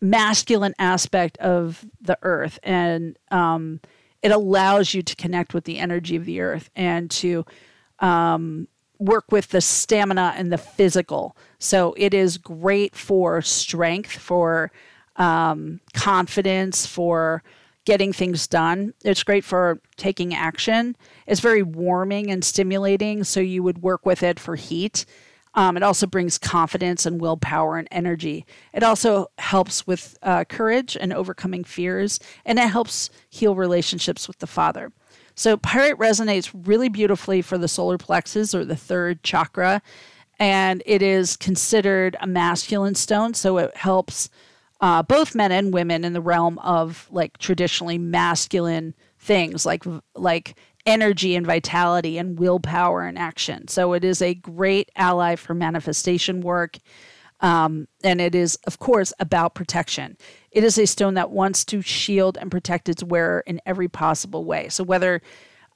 masculine aspect of the earth, and um, it allows you to connect with the energy of the earth and to um, work with the stamina and the physical. So it is great for strength, for um, confidence, for getting things done. It's great for taking action. It's very warming and stimulating. So you would work with it for heat. Um, it also brings confidence and willpower and energy. It also helps with uh, courage and overcoming fears, and it helps heal relationships with the Father. So pyrite resonates really beautifully for the solar plexus or the third chakra. And it is considered a masculine stone. So it helps uh, both men and women in the realm of like traditionally masculine things like like energy and vitality and willpower and action. So it is a great ally for manifestation work. Um, and it is, of course, about protection. It is a stone that wants to shield and protect its wearer in every possible way. So whether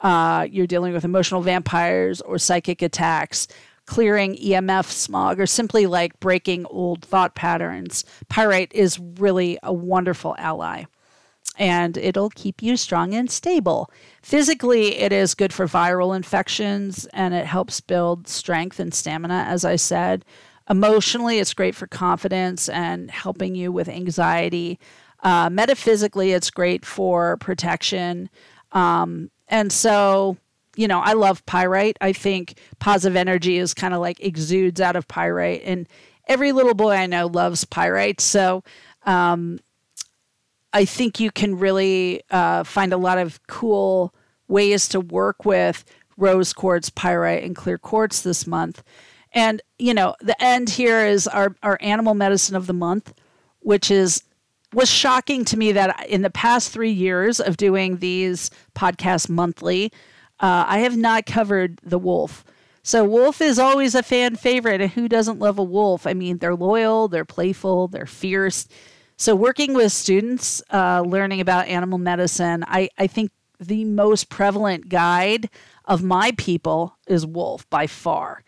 uh, you're dealing with emotional vampires or psychic attacks, clearing EMF smog, or simply like breaking old thought patterns, pyrite is really a wonderful ally. And it'll keep you strong and stable. Physically, it is good for viral infections and it helps build strength and stamina, as I said. Emotionally, it's great for confidence and helping you with anxiety. Uh, metaphysically, it's great for protection. Um, and so, you know, I love pyrite. I think positive energy is kind of like exudes out of pyrite. And every little boy I know loves pyrite. So, um, I think you can really uh, find a lot of cool ways to work with rose quartz, pyrite, and clear quartz this month. And, you know, the end here is our, our animal medicine of the month, which is was shocking to me that in the past three years of doing these podcasts monthly, uh, I have not covered the wolf. So, wolf is always a fan favorite. And who doesn't love a wolf? I mean, they're loyal, they're playful, they're fierce. So, working with students, uh, learning about animal medicine, I, I think the most prevalent guide of my people is wolf by far.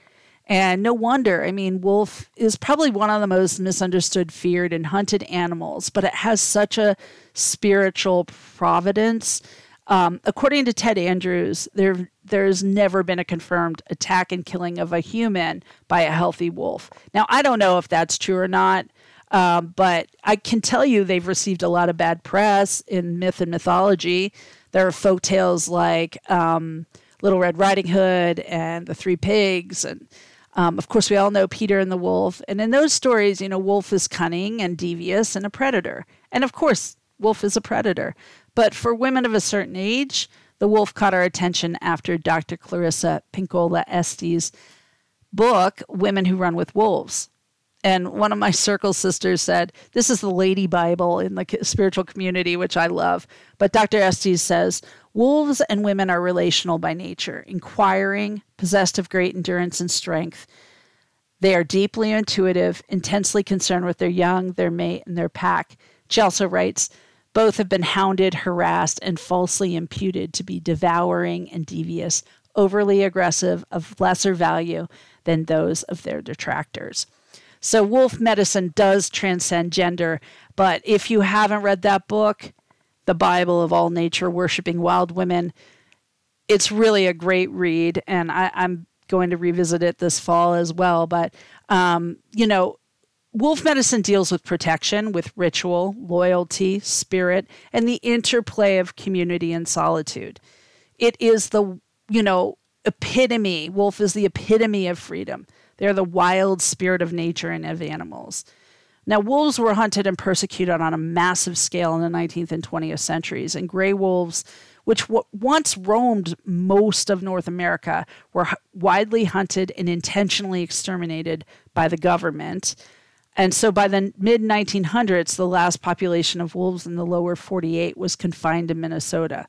And no wonder, I mean, wolf is probably one of the most misunderstood, feared, and hunted animals, but it has such a spiritual providence. Um, according to Ted Andrews, there there's never been a confirmed attack and killing of a human by a healthy wolf. Now, I don't know if that's true or not, um, but I can tell you they've received a lot of bad press in myth and mythology. There are folk tales like um, Little Red Riding Hood and the Three Pigs and Um, of course, we all know Peter and the wolf. And in those stories, you know, wolf is cunning and devious and a predator. And of course, wolf is a predator. But for women of a certain age, the wolf caught our attention after Dr. Clarissa Pinkola Estes' book, Women Who Run with Wolves. And one of my circle sisters said, This is the lady Bible in the spiritual community, which I love. But Dr. Estes says, Wolves and women are relational by nature, inquiring, possessed of great endurance and strength. They are deeply intuitive, intensely concerned with their young, their mate, and their pack. She also writes, both have been hounded, harassed, and falsely imputed to be devouring and devious, overly aggressive, of lesser value than those of their detractors. So, wolf medicine does transcend gender. But if you haven't read that book, The Bible of All Nature Worshipping Wild Women, it's really a great read. And I, am going to revisit it this fall as well. But, um, you know, wolf medicine deals with protection, with ritual, loyalty, spirit, and the interplay of community and solitude. It is the, you know, epitome. Wolf is the epitome of freedom. They're the wild spirit of nature and of animals. Now, wolves were hunted and persecuted on a massive scale in the 19th and 20th centuries, and gray wolves, which w- once roamed most of North America, were h- widely hunted and intentionally exterminated by the government. And so by the mid 1900s, the last population of wolves in the lower 48 was confined to Minnesota.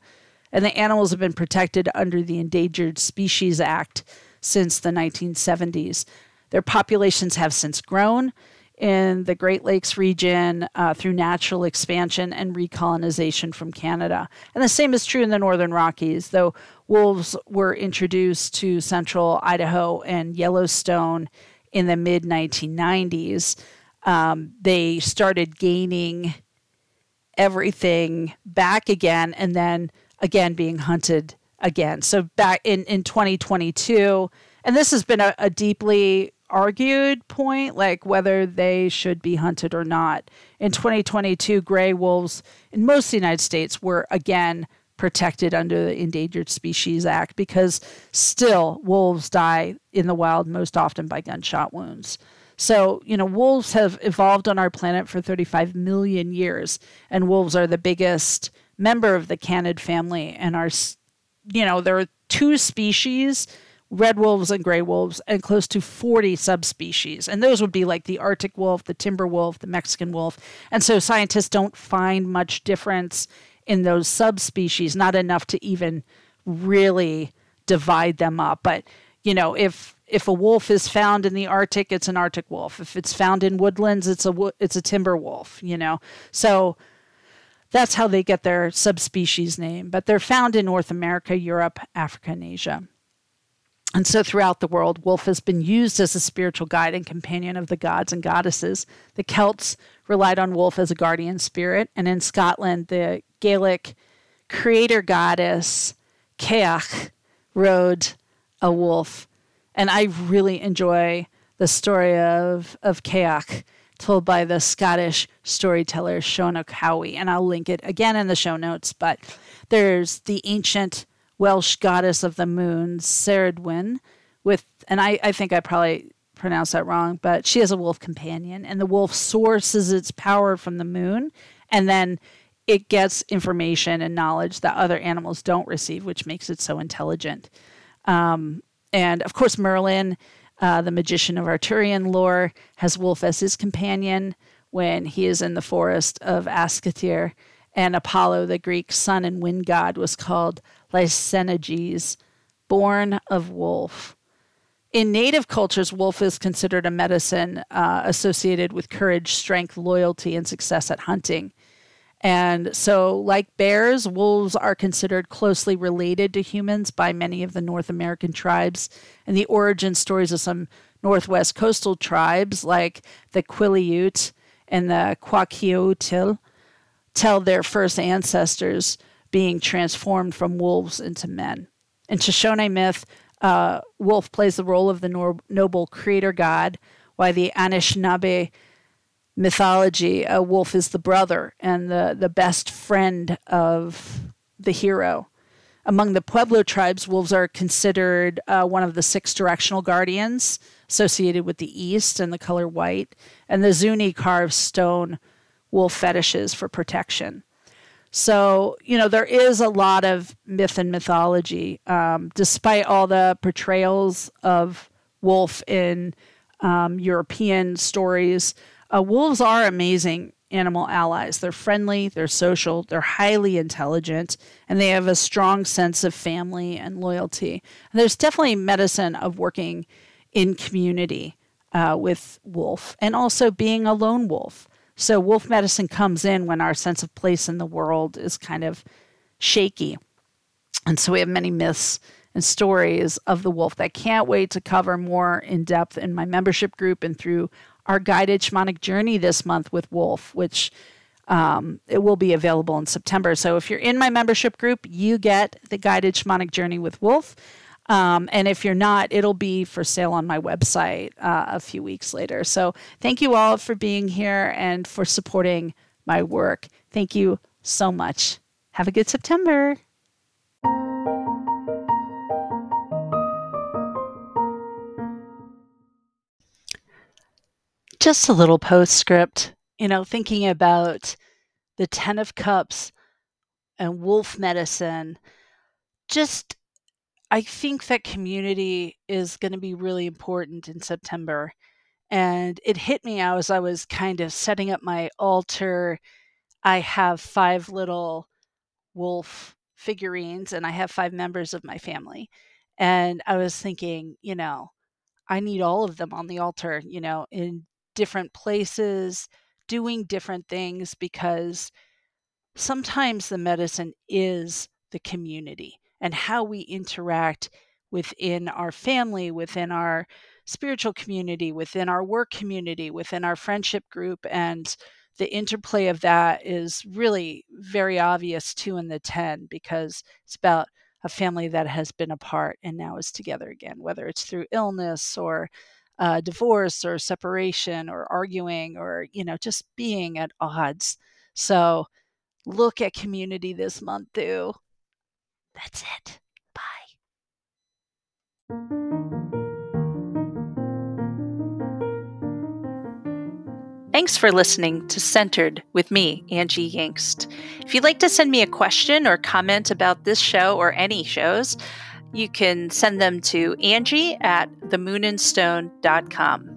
And the animals have been protected under the Endangered Species Act since the 1970s. Their populations have since grown in the Great Lakes region uh, through natural expansion and recolonization from Canada. And the same is true in the Northern Rockies, though wolves were introduced to central Idaho and Yellowstone in the mid 1990s. Um, they started gaining everything back again and then again being hunted again. So back in, in 2022, and this has been a, a deeply argued point, like whether they should be hunted or not. In 2022, gray wolves in most of the United States were again protected under the Endangered Species Act because still wolves die in the wild most often by gunshot wounds. So, you know, wolves have evolved on our planet for 35 million years, and wolves are the biggest member of the canid family and are you know, there are two species red wolves and gray wolves, and close to 40 subspecies. And those would be like the Arctic wolf, the timber wolf, the Mexican wolf. And so scientists don't find much difference in those subspecies, not enough to even really divide them up. But, you know, if if a wolf is found in the Arctic, it's an Arctic wolf. If it's found in woodlands, it's a it's a timber wolf, you know. So that's how they get their subspecies name, but they're found in North America, Europe, Africa, and Asia. And so throughout the world, wolf has been used as a spiritual guide and companion of the gods and goddesses. The Celts relied on wolf as a guardian spirit, and in Scotland, the Gaelic creator goddess Cailleach rode a wolf. And I really enjoy the story of, of Cailleach told by the Scottish storyteller Shona Cowie. And I'll link it again in the show notes. But there's the ancient Welsh goddess of the moon, Cerridwen, with, and I, I think I probably pronounced that wrong, but she has a wolf companion. And the wolf sources its power from the moon. And then it gets information and knowledge that other animals don't receive, which makes it so intelligent. Um, and of course, Merlin uh, the magician of Arthurian lore has Wolf as his companion when he is in the forest of Ascatir. And Apollo, the Greek sun and wind god, was called Lykegenes, born of wolf. In native cultures, wolf is considered a medicine uh, associated with courage, strength, loyalty, and success at hunting. And so, like bears, wolves are considered closely related to humans by many of the North American tribes. And the origin stories of some Northwest coastal tribes, like the Quileute and the Kwakiutl, tell their first ancestors being transformed from wolves into men. In Shoshone myth, uh, wolf plays the role of the nor- noble creator god, while the Anishinaabe mythology, a wolf is the brother and the, the best friend of the hero. Among the Pueblo tribes, wolves are considered uh, one of the six directional guardians. associated with the East and the color white, and the Zuni carve stone wolf fetishes for protection. So, you know, there is a lot of myth and mythology, um, despite all the portrayals of wolf in um, European stories. Uh, wolves are amazing animal allies. They're friendly, they're social, they're highly intelligent, and they have a strong sense of family and loyalty. And there's definitely medicine of working in community uh, with wolf and also being a lone wolf. So, wolf medicine comes in when our sense of place in the world is kind of shaky. And so, we have many myths and stories of the wolf that can't wait to cover more in depth in my membership group and through our guided shamanic journey this month with Wolf, which um, it will be available in September. So if you're in my membership group, you get the guided shamanic journey with Wolf. Um, and if you're not, it'll be for sale on my website uh, a few weeks later. So thank you all for being here and for supporting my work. Thank you so much. Have a good September. Just a little postscript, you know, thinking about the Ten of Cups and wolf medicine. Just, I think that community is going to be really important in September. And it hit me as I was kind of setting up my altar. I have five little wolf figurines and I have five members of my family. And I was thinking, you know, I need all of them on the altar, you know, in different places, doing different things because sometimes the medicine is the community and how we interact within our family, within our spiritual community, within our work community, within our friendship group. And the interplay of that is really very obvious too in the 10 because it's about a family that has been apart and now is together again, whether it's through illness or uh, divorce or separation or arguing or you know just being at odds. So look at community this month too that's it. Bye. Thanks for listening to Centered with me, Angie Yingst. If you'd like to send me a question or comment about this show or any shows, you can send them to Angie at themoonandstone.com.